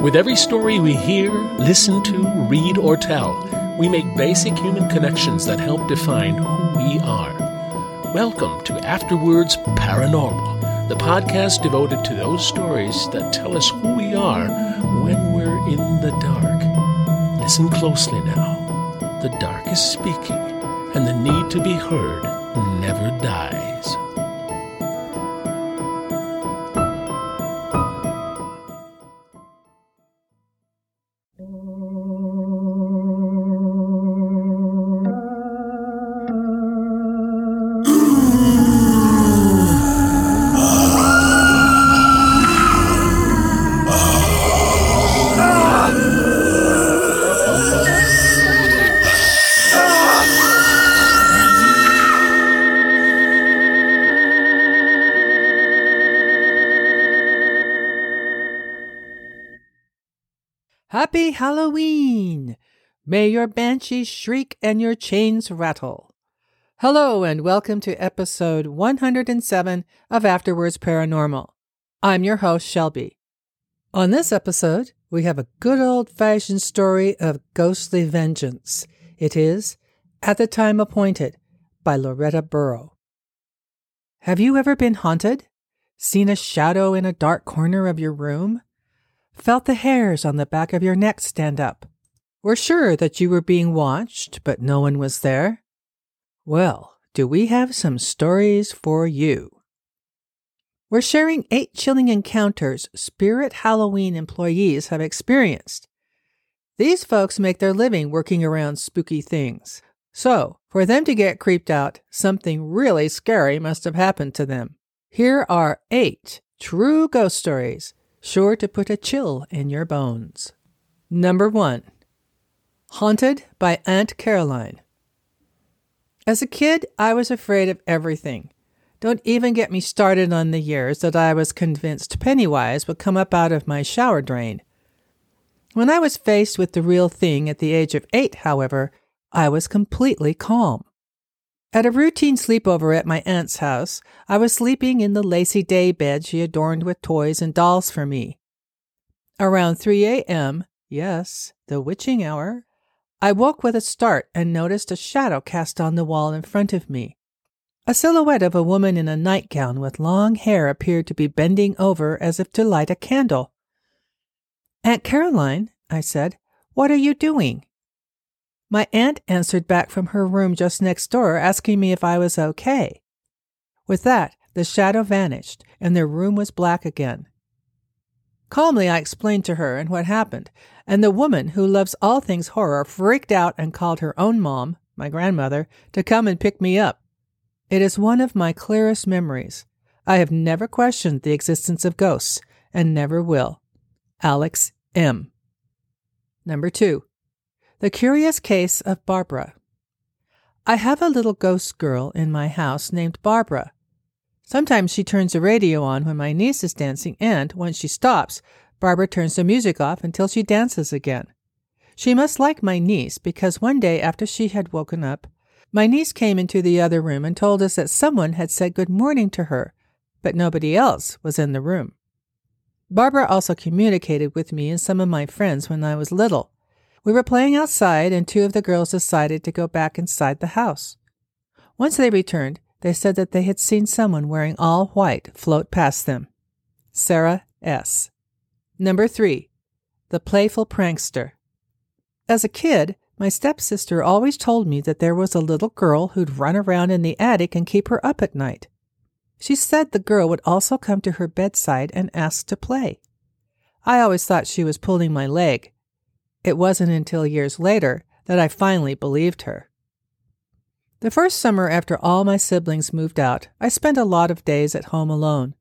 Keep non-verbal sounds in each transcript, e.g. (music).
With every story we hear, listen to, read, or tell, we make basic human connections that help define who we are. Welcome to After Words Paranormal, the podcast devoted to those stories that tell us who we are when we're in the dark. Listen closely now. The dark is speaking, and the need to be heard never dies. Halloween! May your banshees shriek and your chains rattle. Hello, and welcome to episode 107 of After Words Paranormal. I'm your host, Shelby. On this episode, we have a good old fashioned story of ghostly vengeance. It is At the Time Appointed by Loretta Burrough. Have you ever been haunted? Seen a shadow in a dark corner of your room? Felt the hairs on the back of your neck stand up. Were sure that you were being watched, but no one was there? Well, do we have some stories for you? We're sharing eight chilling encounters Spirit Halloween employees have experienced. These folks make their living working around spooky things. So, for them to get creeped out, something really scary must have happened to them. Here are eight true ghost stories sure to put a chill in your bones. Number one Haunted by Aunt Caroline. As a kid, I was afraid of everything. Don't even get me started on the years that I was convinced Pennywise would come up out of my shower drain. When I was faced with the real thing at the age of eight, however, I was completely calm. At a routine sleepover at my aunt's house, I was sleeping in the lacy day bed she adorned with toys and dolls for me. Around 3 a.m., yes, the witching hour, I woke with a start and noticed a shadow cast on the wall in front of me. A silhouette of a woman in a nightgown with long hair appeared to be bending over as if to light a candle. Aunt Caroline, I said, what are you doing? My aunt answered back from her room just next door, asking me if I was okay. With that, the shadow vanished, and the room was black again. Calmly, I explained to her and what happened, and the woman, who loves all things horror, freaked out and called her own mom, my grandmother, to come and pick me up. It is one of my clearest memories. I have never questioned the existence of ghosts, and never will. Alex M. Number two, the Curious Case of Barbara. I have a little ghost girl in my house named Barbara. Sometimes she turns the radio on when my niece is dancing, and when she stops, Barbara turns the music off until she dances again. She must like my niece because one day after she had woken up, my niece came into the other room and told us that someone had said good morning to her, but nobody else was in the room. Barbara also communicated with me and some of my friends when I was little. We were playing outside, and two of the girls decided to go back inside the house. Once they returned, they said that they had seen someone wearing all white float past them. Sarah S. Number three, the playful prankster. As a kid, my stepsister always told me that there was a little girl who'd run around in the attic and keep her up at night. She said the girl would also come to her bedside and ask to play. I always thought she was pulling my leg, it wasn't until years later that I finally believed her. The first summer after all my siblings moved out, I spent a lot of days at home alone.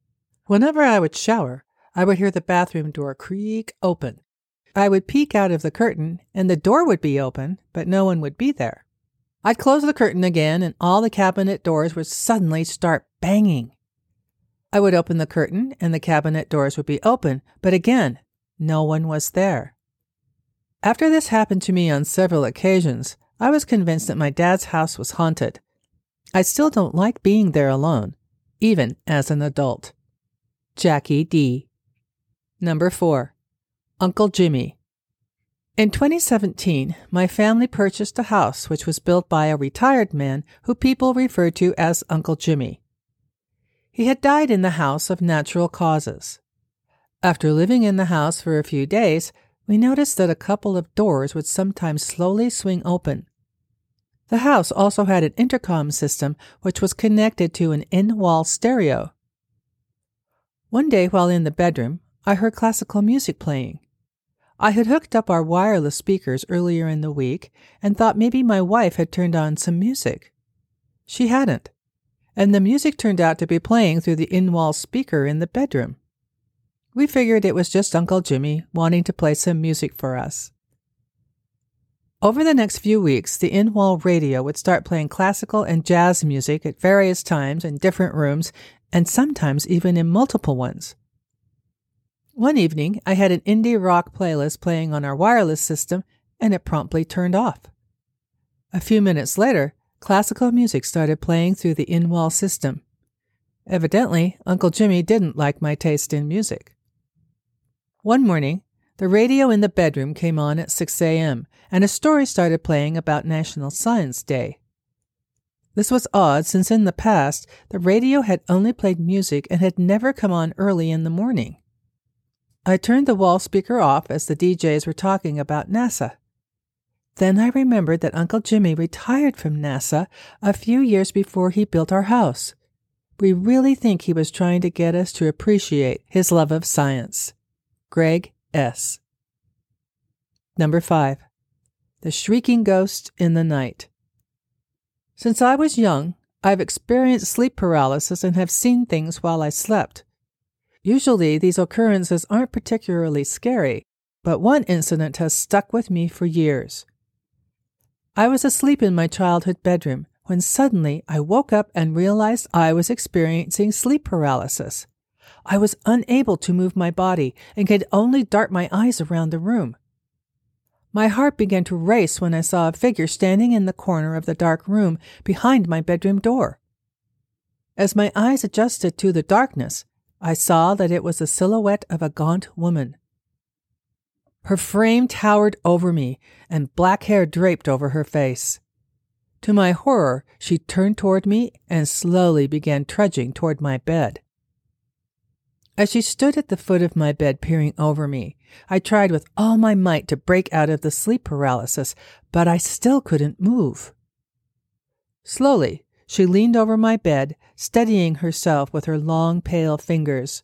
Whenever I would shower, I would hear the bathroom door creak open. I would peek out of the curtain, and the door would be open, but no one would be there. I'd close the curtain again, and all the cabinet doors would suddenly start banging. I would open the curtain, and the cabinet doors would be open, but again, no one was there. After this happened to me on several occasions, I was convinced that my dad's house was haunted. I still don't like being there alone, even as an adult. Jackie D. Number 4. Uncle Jimmy. In 2017, my family purchased a house which was built by a retired man who people referred to as Uncle Jimmy. He had died in the house of natural causes. After living in the house for a few days, we noticed that a couple of doors would sometimes slowly swing open. The house also had an intercom system which was connected to an in wall stereo. One day while in the bedroom, I heard classical music playing. I had hooked up our wireless speakers earlier in the week and thought maybe my wife had turned on some music. She hadn't, and the music turned out to be playing through the in wall speaker in the bedroom. We figured it was just Uncle Jimmy wanting to play some music for us. Over the next few weeks, the in wall radio would start playing classical and jazz music at various times in different rooms and sometimes even in multiple ones. One evening, I had an indie rock playlist playing on our wireless system and it promptly turned off. A few minutes later, classical music started playing through the in wall system. Evidently, Uncle Jimmy didn't like my taste in music. One morning, the radio in the bedroom came on at 6 a.m., and a story started playing about National Science Day. This was odd since in the past the radio had only played music and had never come on early in the morning. I turned the wall speaker off as the DJs were talking about NASA. Then I remembered that Uncle Jimmy retired from NASA a few years before he built our house. We really think he was trying to get us to appreciate his love of science. Greg S. Number 5. The Shrieking Ghost in the Night. Since I was young, I've experienced sleep paralysis and have seen things while I slept. Usually, these occurrences aren't particularly scary, but one incident has stuck with me for years. I was asleep in my childhood bedroom when suddenly I woke up and realized I was experiencing sleep paralysis. I was unable to move my body and could only dart my eyes around the room. My heart began to race when I saw a figure standing in the corner of the dark room behind my bedroom door. As my eyes adjusted to the darkness, I saw that it was the silhouette of a gaunt woman. Her frame towered over me, and black hair draped over her face. To my horror, she turned toward me and slowly began trudging toward my bed. As she stood at the foot of my bed peering over me, I tried with all my might to break out of the sleep paralysis, but I still couldn't move. Slowly, she leaned over my bed, steadying herself with her long, pale fingers.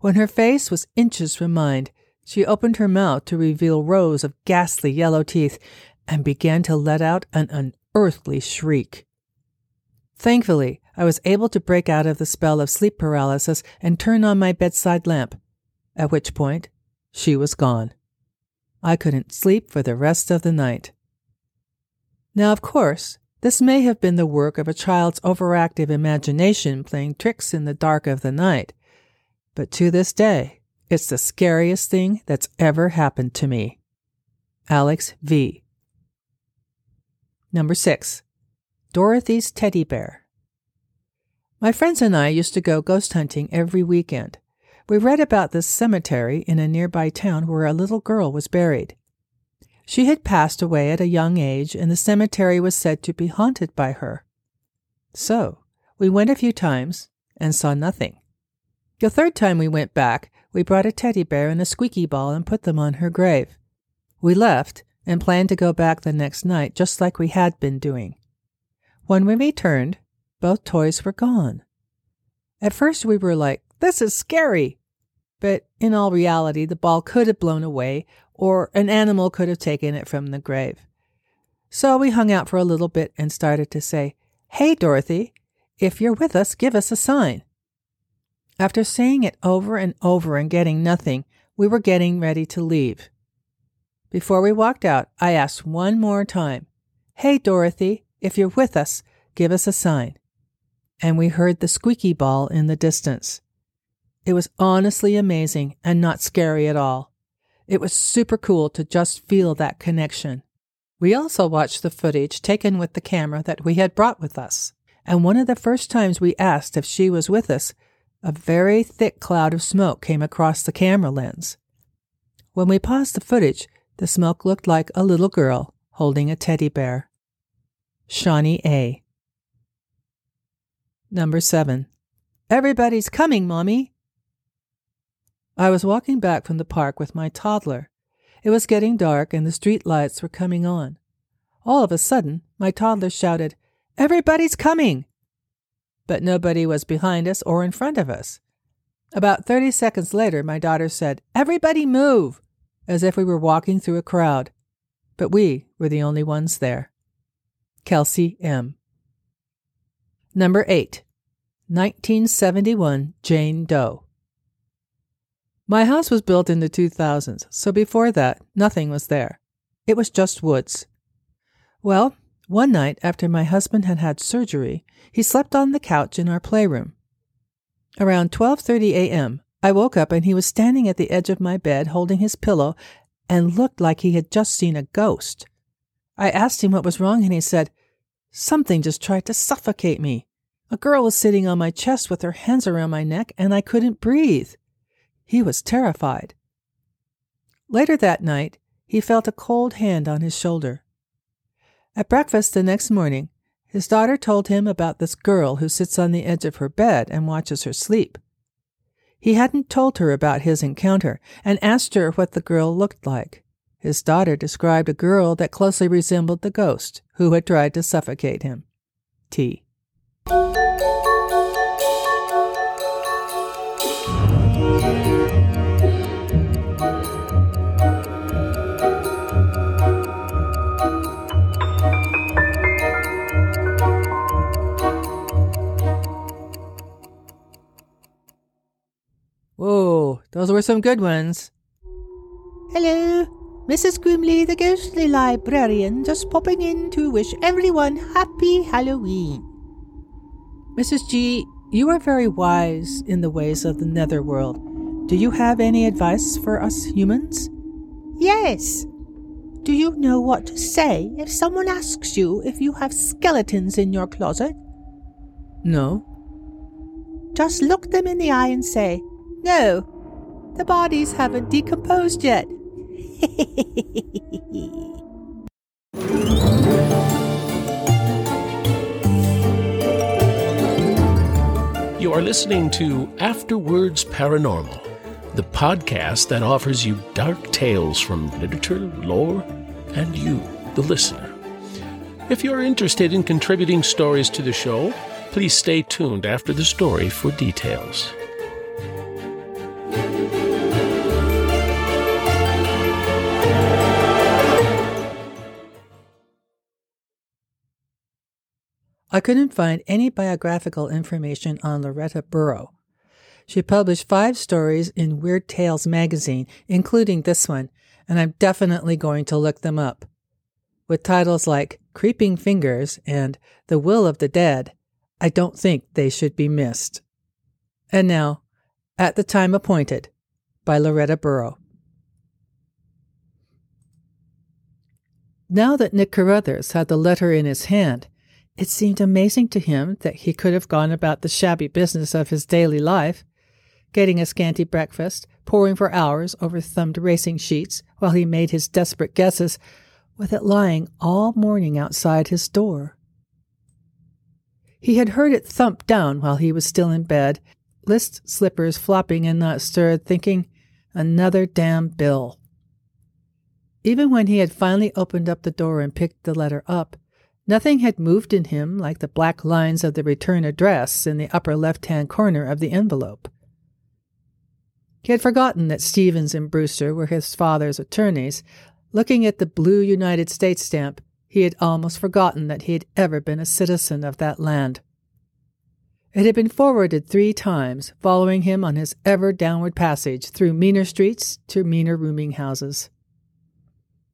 When her face was inches from mine, she opened her mouth to reveal rows of ghastly yellow teeth and began to let out an unearthly shriek. Thankfully, I was able to break out of the spell of sleep paralysis and turn on my bedside lamp, at which point she was gone. I couldn't sleep for the rest of the night. Now, of course, this may have been the work of a child's overactive imagination playing tricks in the dark of the night, but to this day, it's the scariest thing that's ever happened to me. Alex V. Number 6. Dorothy's Teddy Bear. My friends and I used to go ghost hunting every weekend. We read about this cemetery in a nearby town where a little girl was buried. She had passed away at a young age, and the cemetery was said to be haunted by her. So, we went a few times and saw nothing. The third time we went back, we brought a teddy bear and a squeaky ball and put them on her grave. We left and planned to go back the next night just like we had been doing. When we returned, both toys were gone. At first, we were like, this is scary. But in all reality, the ball could have blown away, or an animal could have taken it from the grave. So we hung out for a little bit and started to say, Hey, Dorothy, if you're with us, give us a sign. After saying it over and over and getting nothing, we were getting ready to leave. Before we walked out, I asked one more time, Hey, Dorothy, if you're with us, give us a sign. And we heard the squeaky ball in the distance. It was honestly amazing and not scary at all. It was super cool to just feel that connection. We also watched the footage taken with the camera that we had brought with us. And one of the first times we asked if she was with us, a very thick cloud of smoke came across the camera lens. When we paused the footage, the smoke looked like a little girl holding a teddy bear. Shawnee A. Number 7. Everybody's coming, Mommy. I was walking back from the park with my toddler. It was getting dark and the street lights were coming on. All of a sudden, my toddler shouted, Everybody's coming! But nobody was behind us or in front of us. About 30 seconds later, my daughter said, Everybody move! as if we were walking through a crowd. But we were the only ones there. Kelsey M. Number 8. 1971 Jane Doe. My house was built in the 2000s, so before that, nothing was there. It was just woods. Well, one night after my husband had had surgery, he slept on the couch in our playroom. Around 12:30 a.m., I woke up and he was standing at the edge of my bed holding his pillow and looked like he had just seen a ghost. I asked him what was wrong and he said, "Something just tried to suffocate me. A girl was sitting on my chest with her hands around my neck and I couldn't breathe." He was terrified. Later that night, he felt a cold hand on his shoulder. At breakfast the next morning, his daughter told him about this girl who sits on the edge of her bed and watches her sleep. He hadn't told her about his encounter and asked her what the girl looked like. His daughter described a girl that closely resembled the ghost who had tried to suffocate him. T. Whoa, those were some good ones. Hello, Mrs. Grimley, the ghostly librarian, just popping in to wish everyone happy Halloween. Mrs. G, you are very wise in the ways of the netherworld. Do you have any advice for us humans? Yes. Do you know what to say if someone asks you if you have skeletons in your closet? No. Just look them in the eye and say, No, the bodies haven't decomposed yet. (laughs) You are listening to After Words Paranormal, the podcast that offers you dark tales from literature, lore, and you, the listener. If you're interested in contributing stories to the show, please stay tuned after the story for details. I couldn't find any biographical information on Loretta Burrough. She published five stories in Weird Tales magazine, including this one, and I'm definitely going to look them up. With titles like Creeping Fingers and The Will of the Dead, I don't think they should be missed. And now, At the Time Appointed by Loretta Burrough. Now that Nick Carruthers had the letter in his hand, it seemed amazing to him that he could have gone about the shabby business of his daily life, getting a scanty breakfast, poring for hours over thumbed racing sheets while he made his desperate guesses, with it lying all morning outside his door. He had heard it thump down while he was still in bed, list slippers flopping and not stirred, thinking, another damn bill. Even when he had finally opened up the door and picked the letter up, Nothing had moved in him like the black lines of the return address in the upper left hand corner of the envelope. He had forgotten that Stevens and Brewster were his father's attorneys. Looking at the blue United States stamp, he had almost forgotten that he had ever been a citizen of that land. It had been forwarded three times, following him on his ever downward passage through meaner streets to meaner rooming houses.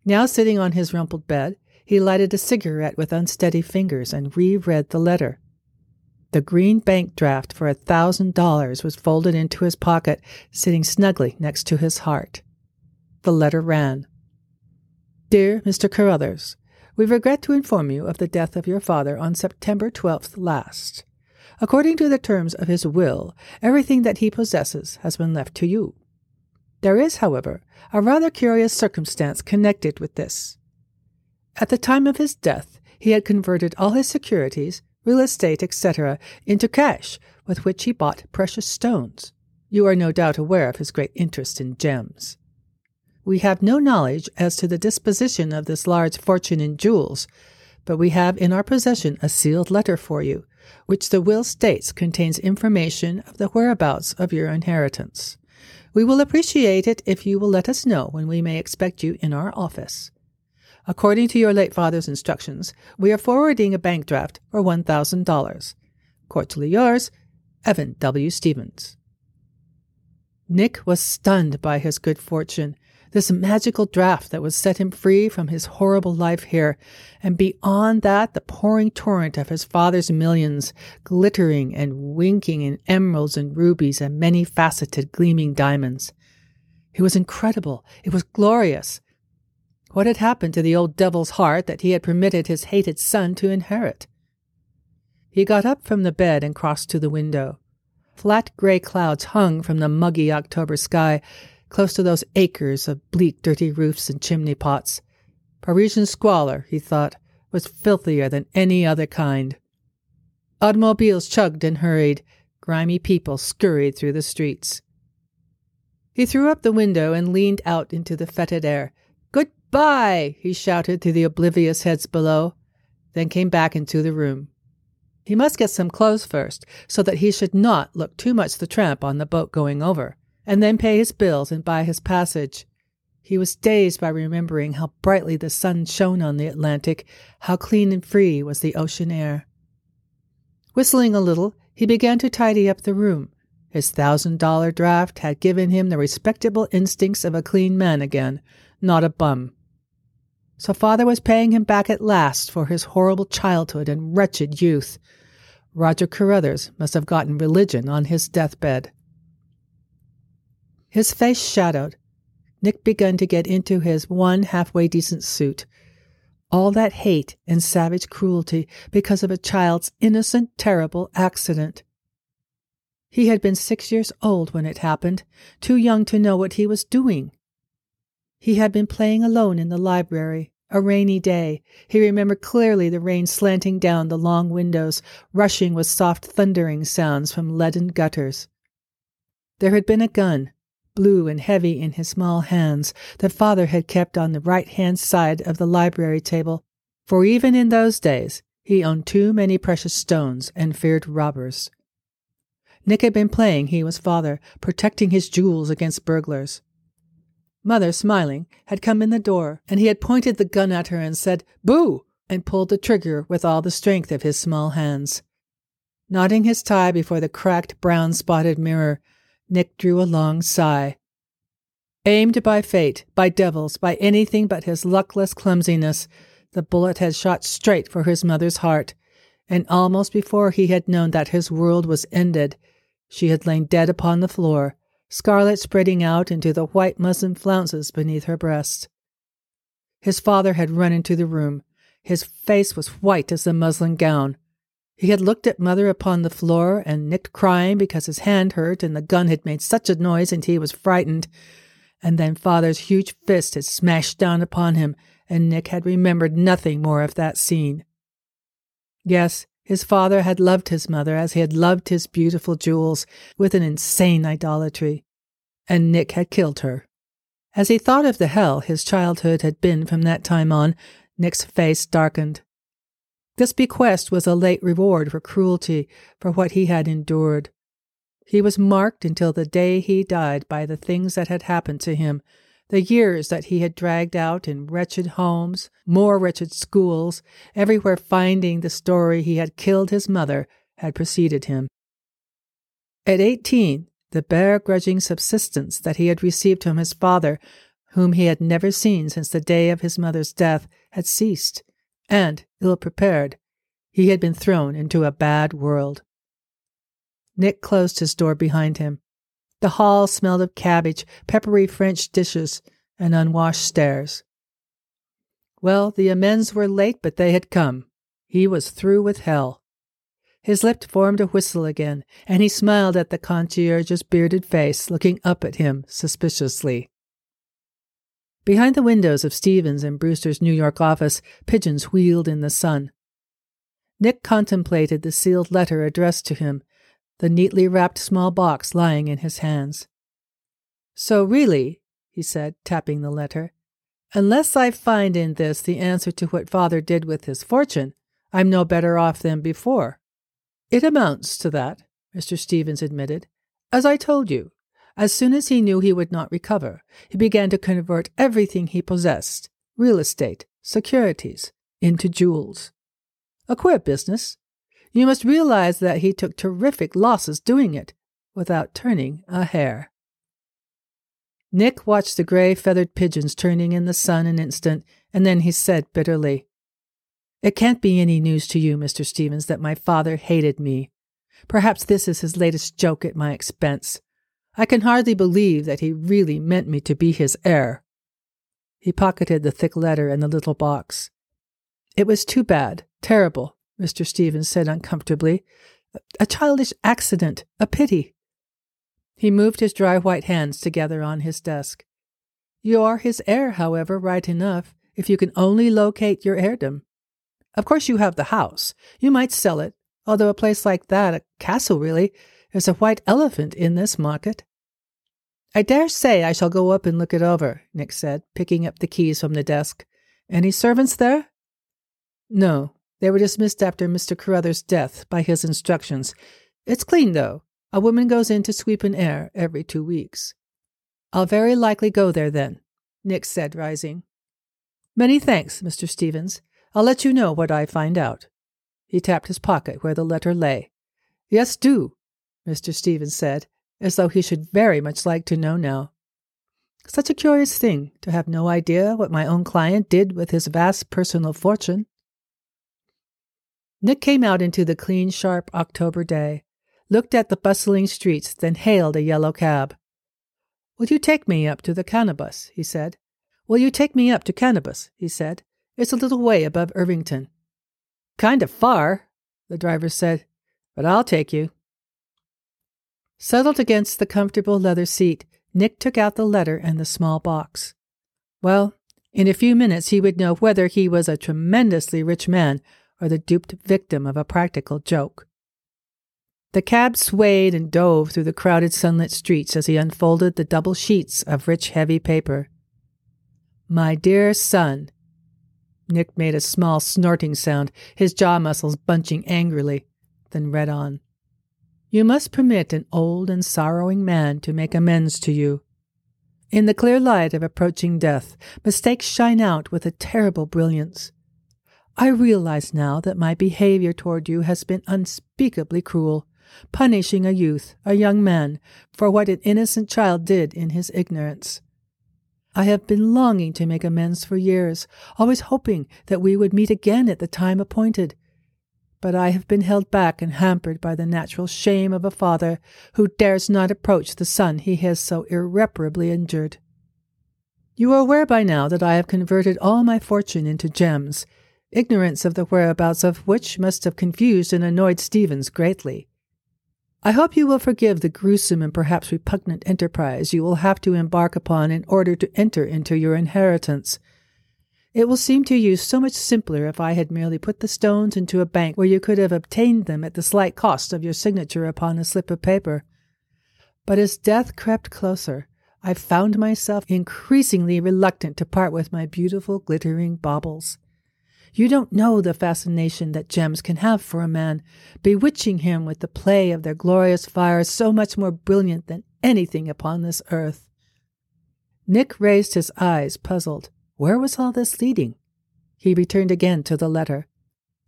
Now sitting on his rumpled bed, he lighted a cigarette with unsteady fingers and reread the letter. The green bank draft for a thousand dollars was folded into his pocket, sitting snugly next to his heart. The letter ran Dear Mr. Carruthers, we regret to inform you of the death of your father on September 12th last. According to the terms of his will, everything that he possesses has been left to you. There is, however, a rather curious circumstance connected with this. At the time of his death, he had converted all his securities, real estate, etc., into cash, with which he bought precious stones. You are no doubt aware of his great interest in gems. We have no knowledge as to the disposition of this large fortune in jewels, but we have in our possession a sealed letter for you, which the will states contains information of the whereabouts of your inheritance. We will appreciate it if you will let us know when we may expect you in our office. According to your late father's instructions, we are forwarding a bank draft for $1,000. Cordially yours, Evan W. Stevens. Nick was stunned by his good fortune this magical draft that would set him free from his horrible life here, and beyond that, the pouring torrent of his father's millions, glittering and winking in emeralds and rubies and many faceted gleaming diamonds. It was incredible. It was glorious. What had happened to the old devil's heart that he had permitted his hated son to inherit? He got up from the bed and crossed to the window. Flat gray clouds hung from the muggy October sky, close to those acres of bleak, dirty roofs and chimney pots. Parisian squalor, he thought, was filthier than any other kind. Automobiles chugged and hurried. Grimy people scurried through the streets. He threw up the window and leaned out into the fetid air. Goodbye! he shouted to the oblivious heads below, then came back into the room. He must get some clothes first, so that he should not look too much the tramp on the boat going over and then pay his bills and buy his passage. He was dazed by remembering how brightly the sun shone on the Atlantic, how clean and free was the ocean air. Whistling a little, he began to tidy up the room. His thousand dollar draft had given him the respectable instincts of a clean man again, not a bum. So father was paying him back at last for his horrible childhood and wretched youth. Roger Carruthers must have gotten religion on his deathbed. His face shadowed. Nick began to get into his one halfway decent suit. All that hate and savage cruelty because of a child's innocent, terrible accident. He had been six years old when it happened, too young to know what he was doing. He had been playing alone in the library, a rainy day. He remembered clearly the rain slanting down the long windows, rushing with soft thundering sounds from leaden gutters. There had been a gun, blue and heavy in his small hands, that father had kept on the right hand side of the library table, for even in those days he owned too many precious stones and feared robbers. Nick had been playing he was father, protecting his jewels against burglars. Mother, smiling, had come in the door, and he had pointed the gun at her and said, Boo! and pulled the trigger with all the strength of his small hands. Knotting his tie before the cracked brown spotted mirror, Nick drew a long sigh. Aimed by fate, by devils, by anything but his luckless clumsiness, the bullet had shot straight for his mother's heart, and almost before he had known that his world was ended, she had lain dead upon the floor, scarlet spreading out into the white muslin flounces beneath her breast. His father had run into the room. His face was white as the muslin gown. He had looked at mother upon the floor and Nick crying because his hand hurt and the gun had made such a noise and he was frightened. And then father's huge fist had smashed down upon him and Nick had remembered nothing more of that scene. Yes, his father had loved his mother as he had loved his beautiful jewels with an insane idolatry. And Nick had killed her. As he thought of the hell his childhood had been from that time on, Nick's face darkened. This bequest was a late reward for cruelty, for what he had endured. He was marked until the day he died by the things that had happened to him, the years that he had dragged out in wretched homes, more wretched schools, everywhere finding the story he had killed his mother had preceded him. At eighteen, the bare grudging subsistence that he had received from his father, whom he had never seen since the day of his mother's death, had ceased, and, ill prepared, he had been thrown into a bad world. Nick closed his door behind him. The hall smelled of cabbage, peppery French dishes, and unwashed stairs. Well, the amends were late, but they had come. He was through with hell. His lip formed a whistle again, and he smiled at the concierge's bearded face, looking up at him suspiciously. Behind the windows of Stevens and Brewster's New York office, pigeons wheeled in the sun. Nick contemplated the sealed letter addressed to him, the neatly wrapped small box lying in his hands. So, really, he said, tapping the letter, unless I find in this the answer to what father did with his fortune, I'm no better off than before. It amounts to that, Mr. Stevens admitted. As I told you, as soon as he knew he would not recover, he began to convert everything he possessed real estate, securities into jewels. A queer business, you must realize that he took terrific losses doing it without turning a hair. Nick watched the gray feathered pigeons turning in the sun an instant, and then he said bitterly, It can't be any news to you, Mr. Stevens, that my father hated me. Perhaps this is his latest joke at my expense. I can hardly believe that he really meant me to be his heir. He pocketed the thick letter in the little box. It was too bad, terrible, Mr. Stevens said uncomfortably. A childish accident, a pity. He moved his dry white hands together on his desk. You are his heir, however, right enough, if you can only locate your heirdom. Of course, you have the house. You might sell it, although a place like that, a castle really, is a white elephant in this market. I dare say I shall go up and look it over, Nick said, picking up the keys from the desk. Any servants there? No, they were dismissed after Mr. Carruthers' death by his instructions. It's clean, though. A woman goes in to sweep and air every two weeks. I'll very likely go there then, Nick said, rising. Many thanks, Mr. Stevens. I'll let you know what I find out. He tapped his pocket where the letter lay. Yes, do, Mr. Stevens said, as though he should very much like to know now. Such a curious thing to have no idea what my own client did with his vast personal fortune. Nick came out into the clean, sharp October day, looked at the bustling streets, then hailed a yellow cab. Will you take me up to the Cannabus? he said. Will you take me up to Cannabus? he said. It's a little way above Irvington. Kind of far, the driver said, but I'll take you. Settled against the comfortable leather seat, Nick took out the letter and the small box. Well, in a few minutes he would know whether he was a tremendously rich man or the duped victim of a practical joke. The cab swayed and dove through the crowded sunlit streets as he unfolded the double sheets of rich, heavy paper. My dear son. Nick made a small snorting sound, his jaw muscles bunching angrily, then read on. You must permit an old and sorrowing man to make amends to you. In the clear light of approaching death, mistakes shine out with a terrible brilliance. I realize now that my behavior toward you has been unspeakably cruel, punishing a youth, a young man, for what an innocent child did in his ignorance. I have been longing to make amends for years, always hoping that we would meet again at the time appointed. But I have been held back and hampered by the natural shame of a father who dares not approach the son he has so irreparably injured. You are aware by now that I have converted all my fortune into gems, ignorance of the whereabouts of which must have confused and annoyed Stevens greatly. I hope you will forgive the gruesome and perhaps repugnant enterprise you will have to embark upon in order to enter into your inheritance. It will seem to you so much simpler if I had merely put the stones into a bank where you could have obtained them at the slight cost of your signature upon a slip of paper. But as death crept closer, I found myself increasingly reluctant to part with my beautiful glittering baubles. You don't know the fascination that gems can have for a man, bewitching him with the play of their glorious fires so much more brilliant than anything upon this earth. Nick raised his eyes, puzzled. Where was all this leading? He returned again to the letter.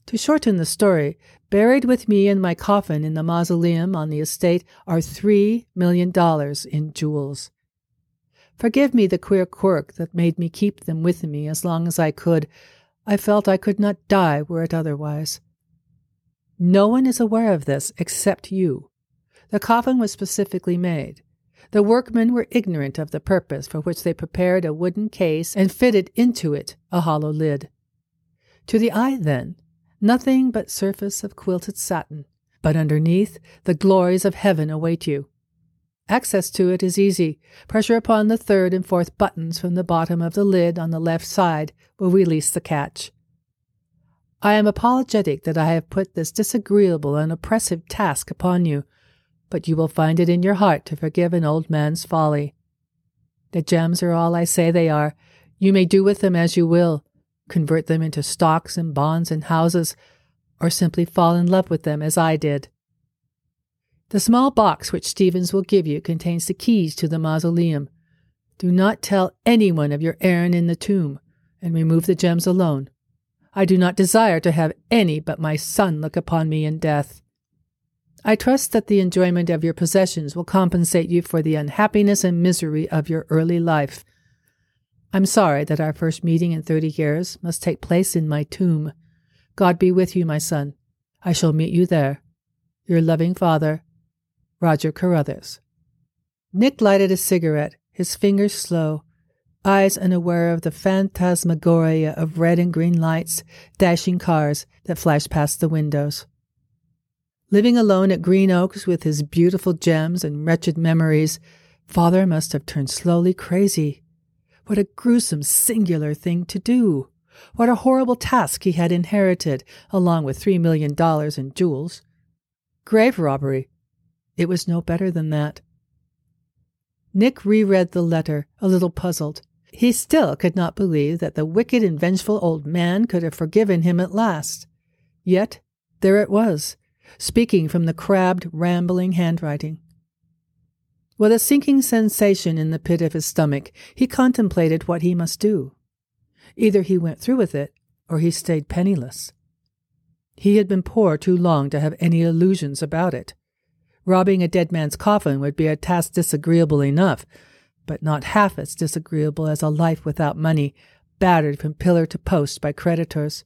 To shorten the story, buried with me in my coffin in the mausoleum on the estate are three million dollars in jewels. Forgive me the queer quirk that made me keep them with me as long as I could, I felt I could not die were it otherwise. No one is aware of this except you. The coffin was specifically made. The workmen were ignorant of the purpose for which they prepared a wooden case and fitted into it a hollow lid. To the eye, then, nothing but surface of quilted satin, But underneath, the glories of heaven await you. Access to it is easy. Pressure upon the third and fourth buttons from the bottom of the lid on the left side will release the catch. I am apologetic that I have put this disagreeable and oppressive task upon you, but you will find it in your heart to forgive an old man's folly. The gems are all I say they are. You may do with them as you will, convert them into stocks and bonds and houses, or simply fall in love with them as I did. The small box which Stevens will give you contains the keys to the mausoleum. Do not tell anyone of your errand in the tomb, and remove the gems alone. I do not desire to have any but my son look upon me in death. I trust that the enjoyment of your possessions will compensate you for the unhappiness and misery of your early life. I'm sorry that our first meeting in thirty years must take place in my tomb. God be with you, my son. I shall meet you there. Your loving father, Roger Carruthers. Nick lighted a cigarette, his fingers slow, eyes unaware of the phantasmagoria of red and green lights, dashing cars that flashed past the windows. Living alone at Green Oaks with his beautiful gems and wretched memories, father must have turned slowly crazy. What a gruesome, singular thing to do! What a horrible task he had inherited, along with three million dollars in jewels. Grave robbery, it was no better than that. Nick reread the letter, a little puzzled. He still could not believe that the wicked and vengeful old man could have forgiven him at last. Yet there it was, speaking from the crabbed, rambling handwriting. With a sinking sensation in the pit of his stomach, he contemplated what he must do. Either he went through with it, or he stayed penniless. He had been poor too long to have any illusions about it. Robbing a dead man's coffin would be a task disagreeable enough, but not half as disagreeable as a life without money, battered from pillar to post by creditors.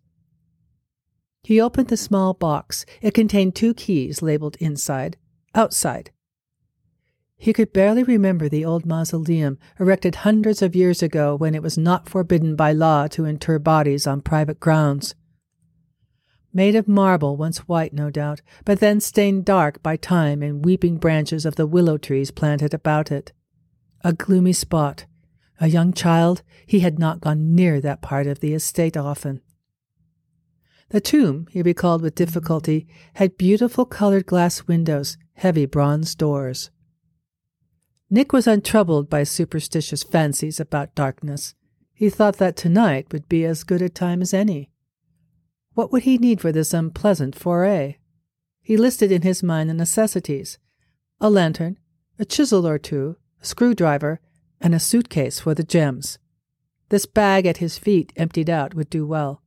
He opened the small box. It contained two keys labeled inside, outside. He could barely remember the old mausoleum, erected hundreds of years ago when it was not forbidden by law to inter bodies on private grounds made of marble, once white, no doubt, but then stained dark by time and weeping branches of the willow trees planted about it. A gloomy spot. A young child, he had not gone near that part of the estate often. The tomb, he recalled with difficulty, had beautiful colored glass windows, heavy bronze doors. Nick was untroubled by superstitious fancies about darkness. He thought that tonight would be as good a time as any. What would he need for this unpleasant foray? He listed in his mind the necessities a lantern, a chisel or two, a screwdriver, and a suitcase for the gems. This bag at his feet, emptied out, would do well.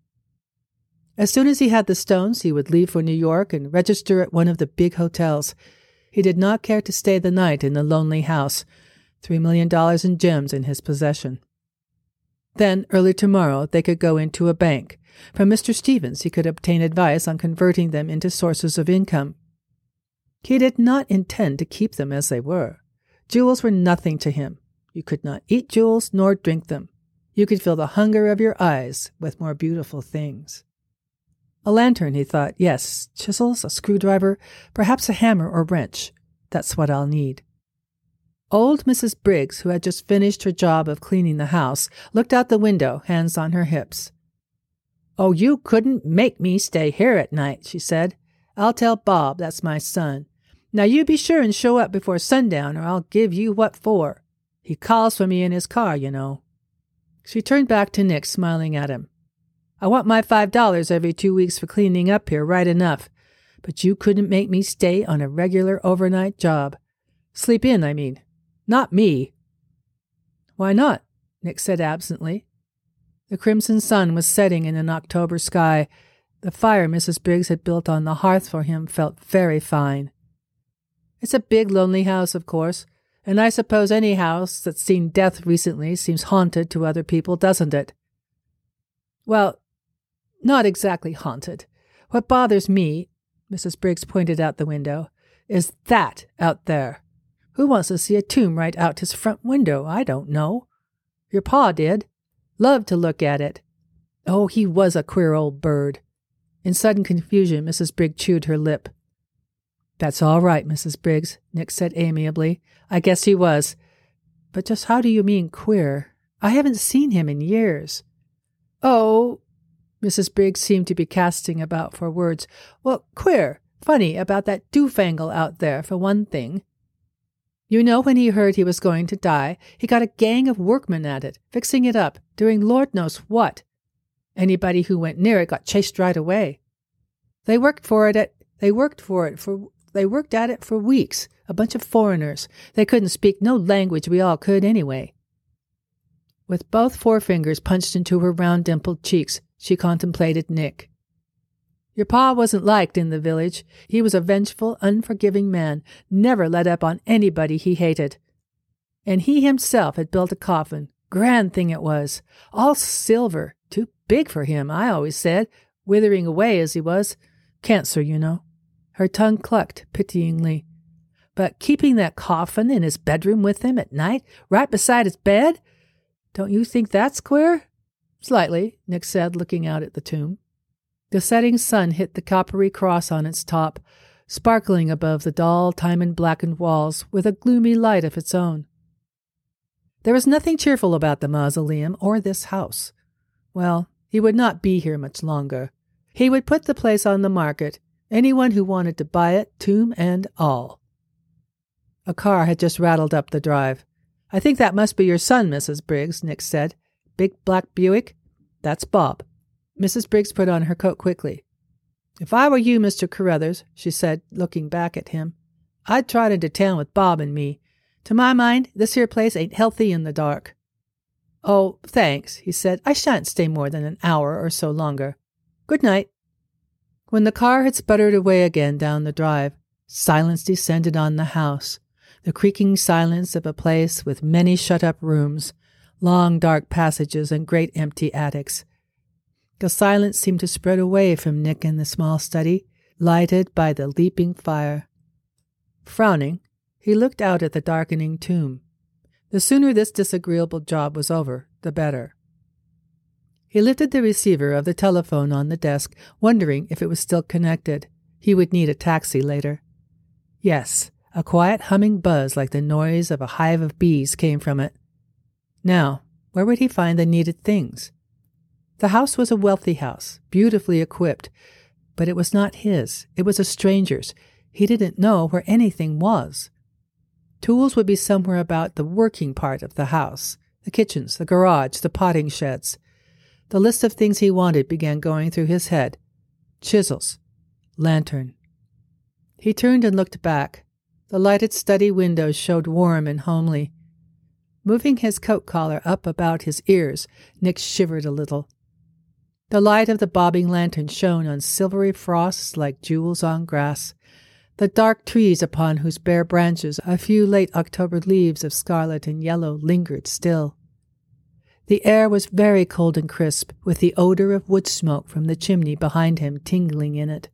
As soon as he had the stones, he would leave for New York and register at one of the big hotels. He did not care to stay the night in the lonely house, three million dollars in gems in his possession. Then, early tomorrow, they could go into a bank, from Mr. Stevens, he could obtain advice on converting them into sources of income. He did not intend to keep them as they were. Jewels were nothing to him. You could not eat jewels nor drink them. You could fill the hunger of your eyes with more beautiful things. A lantern, he thought. Yes, chisels, a screwdriver, perhaps a hammer or wrench. That's what I'll need. Old Mrs. Briggs, who had just finished her job of cleaning the house, looked out the window, hands on her hips. Oh, you couldn't make me stay here at night, she said. I'll tell Bob, that's my son. Now you be sure and show up before sundown, or I'll give you what for. He calls for me in his car, you know. She turned back to Nick, smiling at him. I want my five dollars every two weeks for cleaning up here, right enough. But you couldn't make me stay on a regular overnight job. Sleep in, I mean. Not me. Why not? Nick said absently. The crimson sun was setting in an October sky. The fire Mrs. Briggs had built on the hearth for him felt very fine. It's a big, lonely house, of course, and I suppose any house that's seen death recently seems haunted to other people, doesn't it? Well, not exactly haunted. What bothers me, Mrs. Briggs pointed out the window, is that out there. Who wants to see a tomb right out his front window? I don't know. Your pa did. Loved to look at it. Oh, he was a queer old bird. In sudden confusion, Mrs. Briggs chewed her lip. That's all right, Mrs. Briggs, Nick said amiably. I guess he was. But just how do you mean queer? I haven't seen him in years. Oh, Mrs. Briggs seemed to be casting about for words. Well, queer, funny about that doofangle out there, for one thing. You know, when he heard he was going to die, he got a gang of workmen at it, fixing it up, doing Lord knows what. Anybody who went near it got chased right away. They worked for it at they worked for it for they worked at it for weeks, a bunch of foreigners. They couldn't speak no language we all could anyway. With both forefingers punched into her round dimpled cheeks, she contemplated Nick. Your pa wasn't liked in the village. He was a vengeful, unforgiving man, never let up on anybody he hated. And he himself had built a coffin. Grand thing it was. All silver. Too big for him, I always said, withering away as he was. Cancer, you know. Her tongue clucked pityingly. But keeping that coffin in his bedroom with him at night, right beside his bed? Don't you think that's queer? Slightly, Nick said, looking out at the tomb. The setting sun hit the coppery cross on its top, sparkling above the dull, time blackened walls with a gloomy light of its own. There was nothing cheerful about the mausoleum or this house. Well, he would not be here much longer. He would put the place on the market, anyone who wanted to buy it, tomb and all. A car had just rattled up the drive. I think that must be your son, Mrs. Briggs, Nick said. Big black Buick? That's Bob. Mrs. Briggs put on her coat quickly. If I were you, Mr. Carruthers, she said, looking back at him, I'd trot into town with Bob and me. To my mind, this here place ain't healthy in the dark. Oh, thanks, he said. I shan't stay more than an hour or so longer. Good night. When the car had sputtered away again down the drive, silence descended on the house, the creaking silence of a place with many shut up rooms, long dark passages, and great empty attics. The silence seemed to spread away from Nick in the small study, lighted by the leaping fire. Frowning, he looked out at the darkening tomb. The sooner this disagreeable job was over, the better. He lifted the receiver of the telephone on the desk, wondering if it was still connected. He would need a taxi later. Yes, a quiet humming buzz like the noise of a hive of bees came from it. Now, where would he find the needed things? The house was a wealthy house, beautifully equipped, but it was not his. It was a stranger's. He didn't know where anything was. Tools would be somewhere about the working part of the house the kitchens, the garage, the potting sheds. The list of things he wanted began going through his head chisels, lantern. He turned and looked back. The lighted study windows showed warm and homely. Moving his coat collar up about his ears, Nick shivered a little. The light of the bobbing lantern shone on silvery frosts like jewels on grass, the dark trees upon whose bare branches a few late October leaves of scarlet and yellow lingered still. The air was very cold and crisp, with the odor of wood smoke from the chimney behind him tingling in it.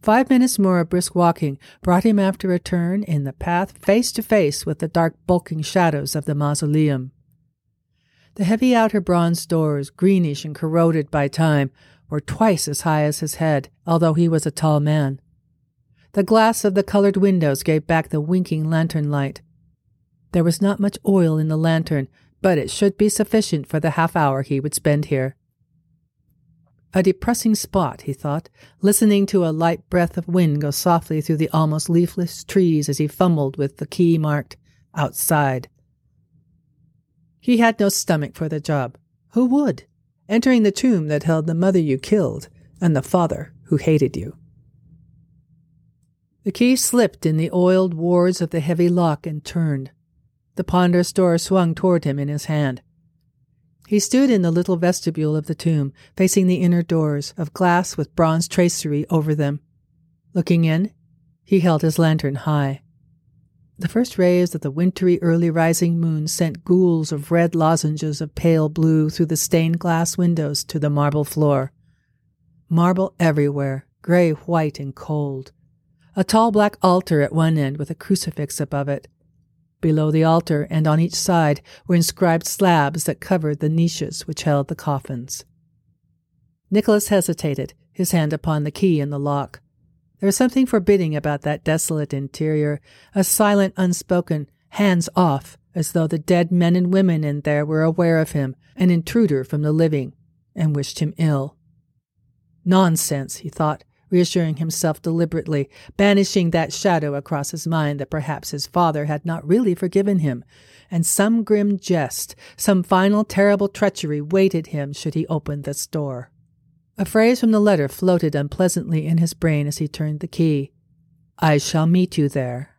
Five minutes more of brisk walking brought him after a turn in the path face to face with the dark bulking shadows of the mausoleum. The heavy outer bronze doors, greenish and corroded by time, were twice as high as his head, although he was a tall man. The glass of the colored windows gave back the winking lantern light. There was not much oil in the lantern, but it should be sufficient for the half hour he would spend here. A depressing spot, he thought, listening to a light breath of wind go softly through the almost leafless trees as he fumbled with the key marked outside. He had no stomach for the job. Who would? Entering the tomb that held the mother you killed and the father who hated you. The key slipped in the oiled wards of the heavy lock and turned. The ponderous door swung toward him in his hand. He stood in the little vestibule of the tomb, facing the inner doors, of glass with bronze tracery over them. Looking in, he held his lantern high. The first rays of the wintry early rising moon sent ghouls of red lozenges of pale blue through the stained glass windows to the marble floor. Marble everywhere, gray, white, and cold. A tall black altar at one end with a crucifix above it, Below the altar and on each side were inscribed slabs that covered the niches which held the coffins. Nicholas hesitated, his hand upon the key in the lock. There was something forbidding about that desolate interior, a silent, unspoken, hands off, as though the dead men and women in there were aware of him, an intruder from the living, and wished him ill. Nonsense, he thought, reassuring himself deliberately, banishing that shadow across his mind that perhaps his father had not really forgiven him, and some grim jest, some final terrible treachery waited him should he open this door. A phrase from the letter floated unpleasantly in his brain as he turned the key. I shall meet you there.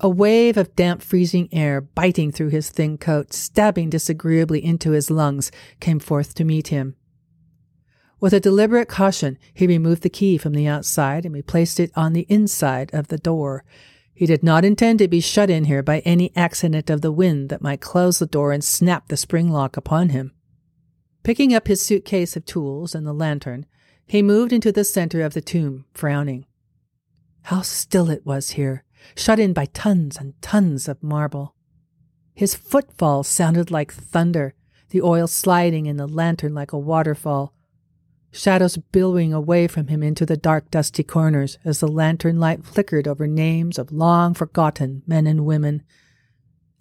A wave of damp, freezing air, biting through his thin coat, stabbing disagreeably into his lungs, came forth to meet him. With a deliberate caution, he removed the key from the outside and replaced it on the inside of the door. He did not intend to be shut in here by any accident of the wind that might close the door and snap the spring lock upon him. Picking up his suitcase of tools and the lantern, he moved into the center of the tomb, frowning. How still it was here, shut in by tons and tons of marble. His footfalls sounded like thunder, the oil sliding in the lantern like a waterfall, shadows billowing away from him into the dark, dusty corners as the lantern light flickered over names of long forgotten men and women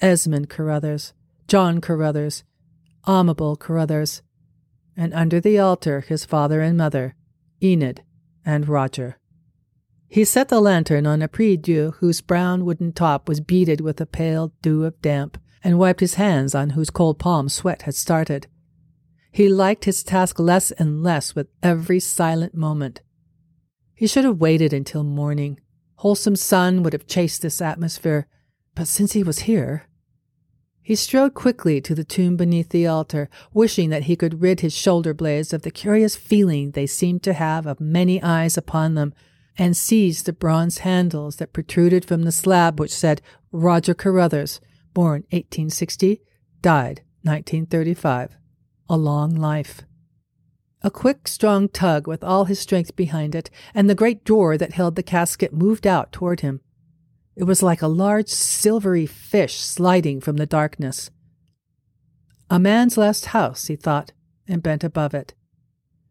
Esmond Carruthers, John Carruthers, Amable Carruthers, and under the altar his father and mother, Enid and Roger. He set the lantern on a prie dieu whose brown wooden top was beaded with a pale dew of damp, and wiped his hands on whose cold palms sweat had started. He liked his task less and less with every silent moment. He should have waited until morning. Wholesome sun would have chased this atmosphere, but since he was here, he strode quickly to the tomb beneath the altar, wishing that he could rid his shoulder blades of the curious feeling they seemed to have of many eyes upon them, and seized the bronze handles that protruded from the slab which said Roger Carruthers, born 1860, died 1935 a long life. A quick, strong tug with all his strength behind it, and the great door that held the casket moved out toward him. It was like a large silvery fish sliding from the darkness. A man's last house, he thought, and bent above it.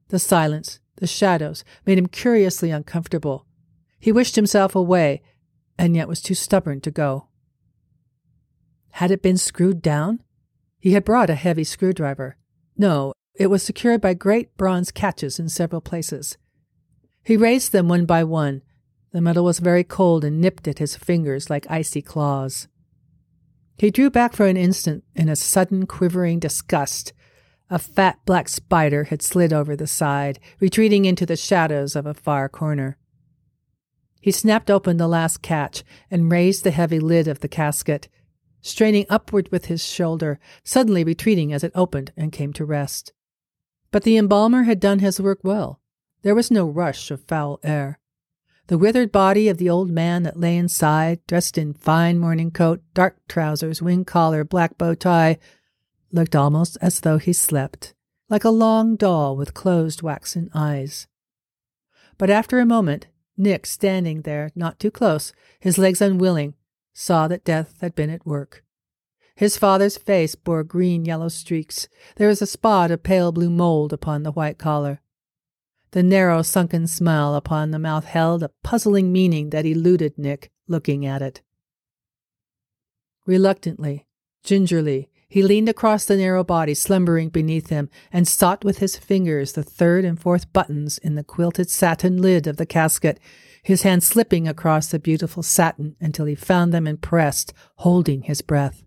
The silence, the shadows, made him curiously uncomfortable. He wished himself away, and yet was too stubborn to go. Had it been screwed down? He had brought a heavy screwdriver. No, it was secured by great bronze catches in several places. He raised them one by one. The metal was very cold and nipped at his fingers like icy claws. He drew back for an instant in a sudden quivering disgust. A fat black spider had slid over the side, retreating into the shadows of a far corner. He snapped open the last catch and raised the heavy lid of the casket straining upward with his shoulder, suddenly retreating as it opened and came to rest. But the embalmer had done his work well. There was no rush of foul air. The withered body of the old man that lay inside, dressed in fine morning coat, dark trousers, wing collar, black bow tie, looked almost as though he slept, like a long doll with closed waxen eyes. But after a moment, Nick, standing there, not too close, his legs unwilling, saw that death had been at work. His father's face bore green yellow streaks. There was a spot of pale blue mold upon the white collar. The narrow, sunken smile upon the mouth held a puzzling meaning that eluded Nick, looking at it. Reluctantly, gingerly, he leaned across the narrow body slumbering beneath him and sought with his fingers the third and fourth buttons in the quilted satin lid of the casket his hand slipping across the beautiful satin until he found them and pressed, holding his breath.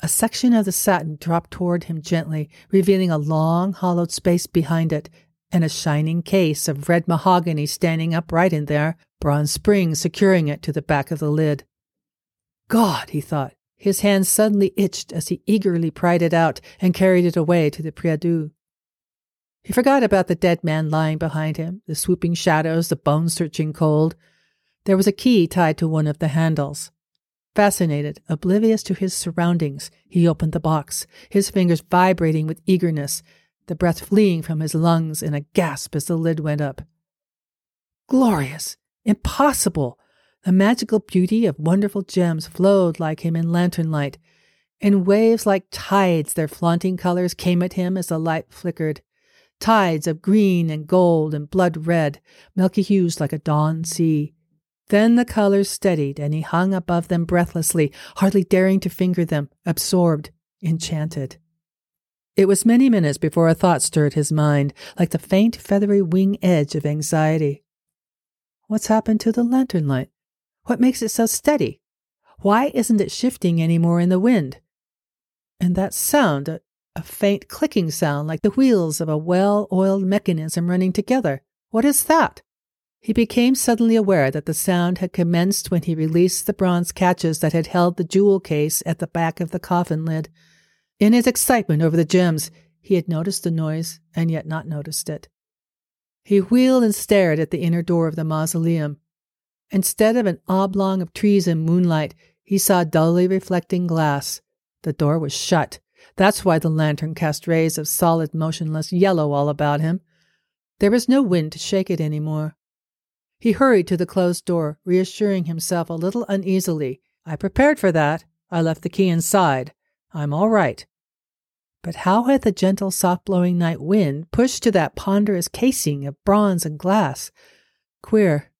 A section of the satin dropped toward him gently, revealing a long, hollowed space behind it, and a shining case of red mahogany standing upright in there, bronze springs securing it to the back of the lid. God, he thought. His hand suddenly itched as he eagerly pried it out and carried it away to the prie-dieu. He forgot about the dead man lying behind him, the swooping shadows, the bone searching cold. There was a key tied to one of the handles. Fascinated, oblivious to his surroundings, he opened the box, his fingers vibrating with eagerness, the breath fleeing from his lungs in a gasp as the lid went up. Glorious! Impossible! The magical beauty of wonderful gems flowed like him in lantern light. In waves like tides, their flaunting colors came at him as the light flickered. tides of green and gold and blood red, milky hues like a dawn sea. Then the colors steadied, and he hung above them breathlessly, hardly daring to finger them, absorbed, enchanted. It was many minutes before a thought stirred his mind, like the faint feathery wing edge of anxiety. What's happened to the lantern light? What makes it so steady? Why isn't it shifting any more in the wind? And that sound, a, a faint clicking sound like the wheels of a well oiled mechanism running together. What is that? He became suddenly aware that the sound had commenced when he released the bronze catches that had held the jewel case at the back of the coffin lid. In his excitement over the gems, he had noticed the noise and yet not noticed it. He wheeled and stared at the inner door of the mausoleum. Instead of an oblong of trees and moonlight, he saw dully reflecting glass. The door was shut. That's why the lantern cast rays of solid, motionless yellow all about him. There was no wind to shake it any more. He hurried to the closed door, reassuring himself a little uneasily. I prepared for that. I left the key inside. I'm all right. But how had the gentle, soft blowing night wind pushed to that ponderous casing of bronze and glass? Queer.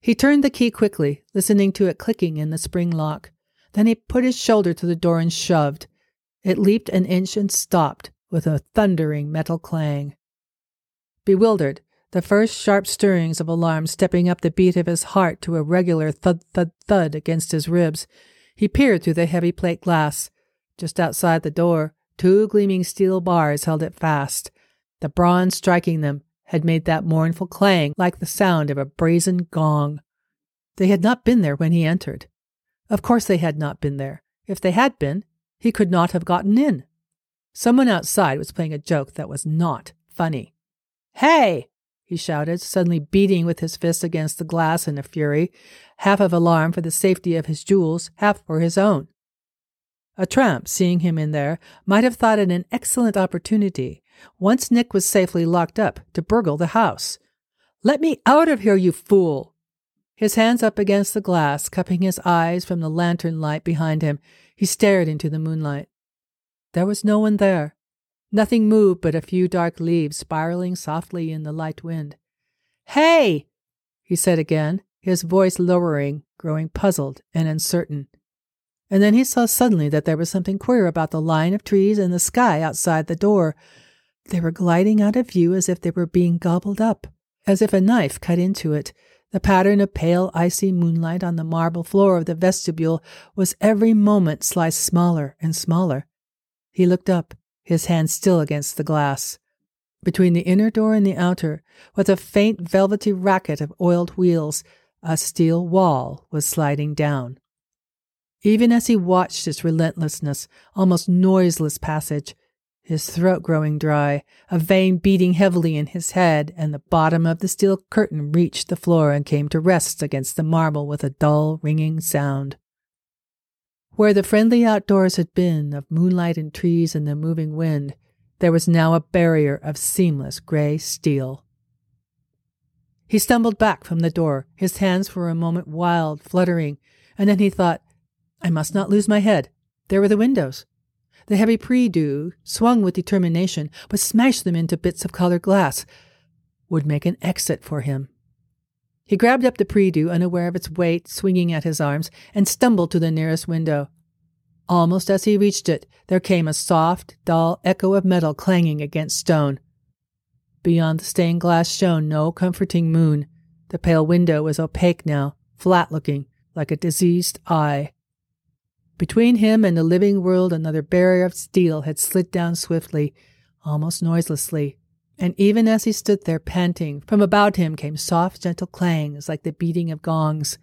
He turned the key quickly, listening to it clicking in the spring lock. Then he put his shoulder to the door and shoved. It leaped an inch and stopped with a thundering metal clang. Bewildered, the first sharp stirrings of alarm stepping up the beat of his heart to a regular thud thud thud against his ribs, he peered through the heavy plate glass. Just outside the door, two gleaming steel bars held it fast. The bronze striking them had made that mournful clang like the sound of a brazen gong. They had not been there when he entered. Of course they had not been there. If they had been, he could not have gotten in. Someone outside was playing a joke that was not funny. Hey! he shouted, suddenly beating with his fist against the glass in a fury, half of alarm for the safety of his jewels, half for his own. A tramp, seeing him in there, might have thought it an excellent opportunity, once Nick was safely locked up, to burgle the house. Let me out of here, you fool! His hands up against the glass, cupping his eyes from the lantern light behind him, he stared into the moonlight. There was no one there. Nothing moved but a few dark leaves spiraling softly in the light wind. Hey! he said again, his voice lowering, growing puzzled and uncertain. And then he saw suddenly that there was something queer about the line of trees and the sky outside the door. They were gliding out of view as if they were being gobbled up, as if a knife cut into it, the pattern of pale, icy moonlight on the marble floor of the vestibule was every moment sliced smaller and smaller. He looked up, his hand still against the glass. Between the inner door and the outer, with a faint velvety racket of oiled wheels, a steel wall was sliding down. Even as he watched its relentlessness, almost noiseless passage, his throat growing dry, a vein beating heavily in his head, and the bottom of the steel curtain reached the floor and came to rest against the marble with a dull, ringing sound. Where the friendly outdoors had been, of moonlight and trees and the moving wind, there was now a barrier of seamless gray steel. He stumbled back from the door, his hands for a moment wild, fluttering, and then he thought, I must not lose my head. There were the windows. The heavy prie-dieu, swung with determination, would smash them into bits of colored glass, would make an exit for him. He grabbed up the prie-dieu, unaware of its weight swinging at his arms, and stumbled to the nearest window. Almost as he reached it, there came a soft, dull echo of metal clanging against stone. Beyond the stained glass shone no comforting moon. The pale window was opaque now, flat looking, like a diseased eye. Between him and the living world, another barrier of steel had slid down swiftly, almost noiselessly. And even as he stood there panting, from about him came soft, gentle clangs like the beating of gongs,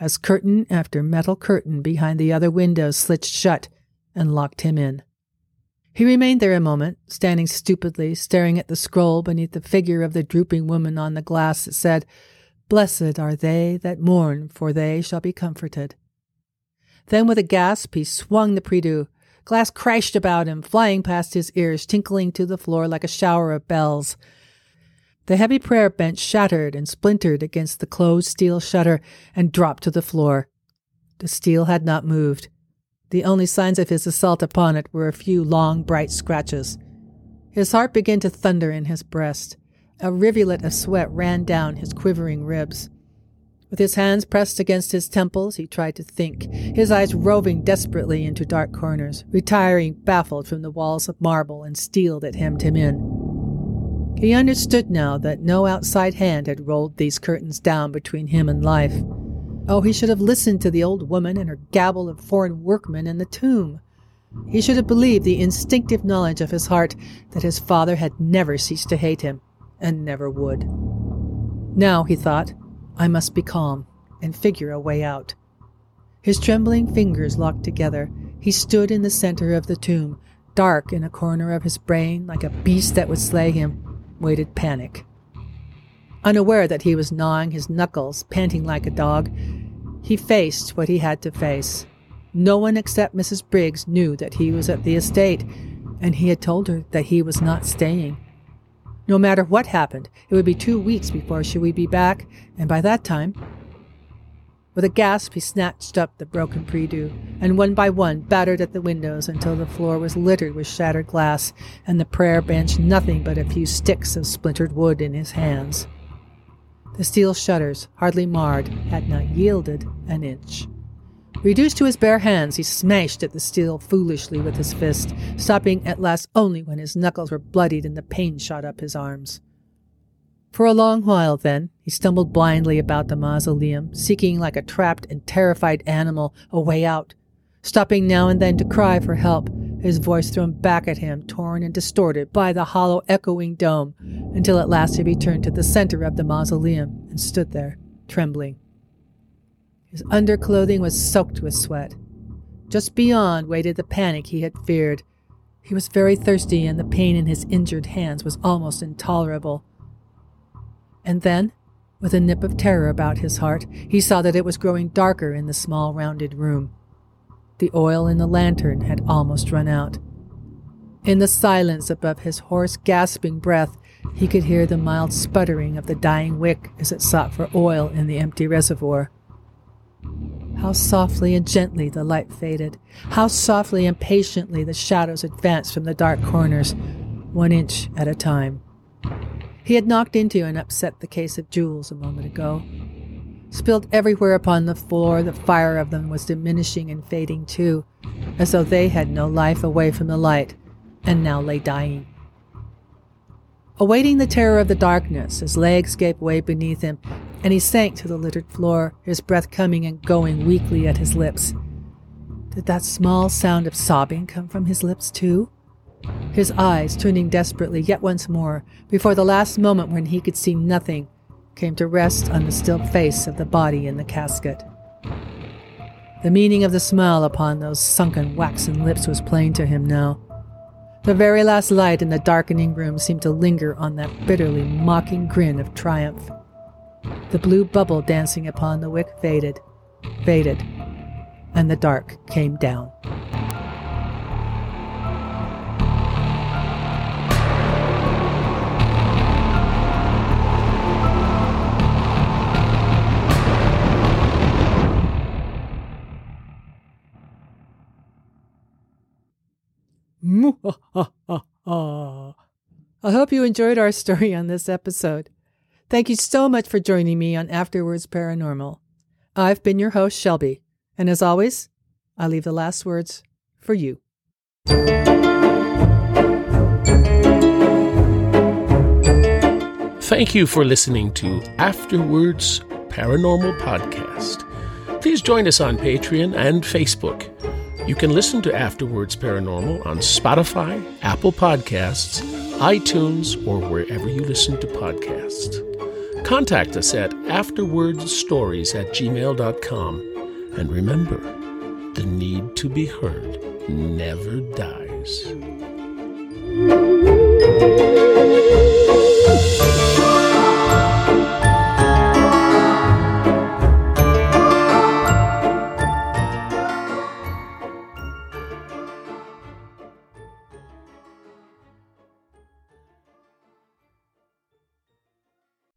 as curtain after metal curtain behind the other windows slid shut and locked him in. He remained there a moment, standing stupidly, staring at the scroll beneath the figure of the drooping woman on the glass that said, Blessed are they that mourn, for they shall be comforted. Then, with a gasp, he swung the prie-dieu. Glass crashed about him, flying past his ears, tinkling to the floor like a shower of bells. The heavy prayer bench shattered and splintered against the closed steel shutter and dropped to the floor. The steel had not moved. The only signs of his assault upon it were a few long, bright scratches. His heart began to thunder in his breast. A rivulet of sweat ran down his quivering ribs. With his hands pressed against his temples, he tried to think, his eyes roving desperately into dark corners, retiring baffled from the walls of marble and steel that hemmed him in. He understood now that no outside hand had rolled these curtains down between him and life. Oh, he should have listened to the old woman and her gabble of foreign workmen in the tomb. He should have believed the instinctive knowledge of his heart that his father had never ceased to hate him, and never would. Now, he thought, I must be calm and figure a way out. His trembling fingers locked together. He stood in the center of the tomb, dark in a corner of his brain, like a beast that would slay him, waited panic. Unaware that he was gnawing his knuckles, panting like a dog, he faced what he had to face. No one except Mrs. Briggs knew that he was at the estate, and he had told her that he was not staying. No matter what happened, it would be two weeks before she would be back, and by that time. With a gasp, he snatched up the broken prie-dieu, and one by one battered at the windows until the floor was littered with shattered glass, and the prayer bench nothing but a few sticks of splintered wood in his hands. The steel shutters, hardly marred, had not yielded an inch. Reduced to his bare hands, he smashed at the steel foolishly with his fist, stopping at last only when his knuckles were bloodied and the pain shot up his arms. For a long while, then, he stumbled blindly about the mausoleum, seeking like a trapped and terrified animal a way out, stopping now and then to cry for help, his voice thrown back at him, torn and distorted by the hollow, echoing dome, until at last he returned to the center of the mausoleum and stood there, trembling. His underclothing was soaked with sweat. Just beyond waited the panic he had feared. He was very thirsty, and the pain in his injured hands was almost intolerable. And then, with a nip of terror about his heart, he saw that it was growing darker in the small rounded room. The oil in the lantern had almost run out. In the silence above his hoarse, gasping breath, he could hear the mild sputtering of the dying wick as it sought for oil in the empty reservoir. How softly and gently the light faded. How softly and patiently the shadows advanced from the dark corners, one inch at a time. He had knocked into and upset the case of jewels a moment ago. Spilled everywhere upon the floor, the fire of them was diminishing and fading too, as though they had no life away from the light, and now lay dying. Awaiting the terror of the darkness, his legs gave way beneath him, and he sank to the littered floor, his breath coming and going weakly at his lips. Did that small sound of sobbing come from his lips, too? His eyes, turning desperately yet once more, before the last moment when he could see nothing, came to rest on the still face of the body in the casket. The meaning of the smile upon those sunken, waxen lips was plain to him now. The very last light in the darkening room seemed to linger on that bitterly mocking grin of triumph. The blue bubble dancing upon the wick faded, faded, and the dark came down. I hope you enjoyed our story on this episode. Thank you so much for joining me on After Words Paranormal. I've been your host, Shelby, and as always, I leave the last words for you. Thank you for listening to After Words Paranormal Podcast. Please join us on Patreon and Facebook. You can listen to After Words Paranormal on Spotify, Apple Podcasts, iTunes, or wherever you listen to podcasts. Contact us at afterwordsstories at gmail.com. And remember, the need to be heard never dies.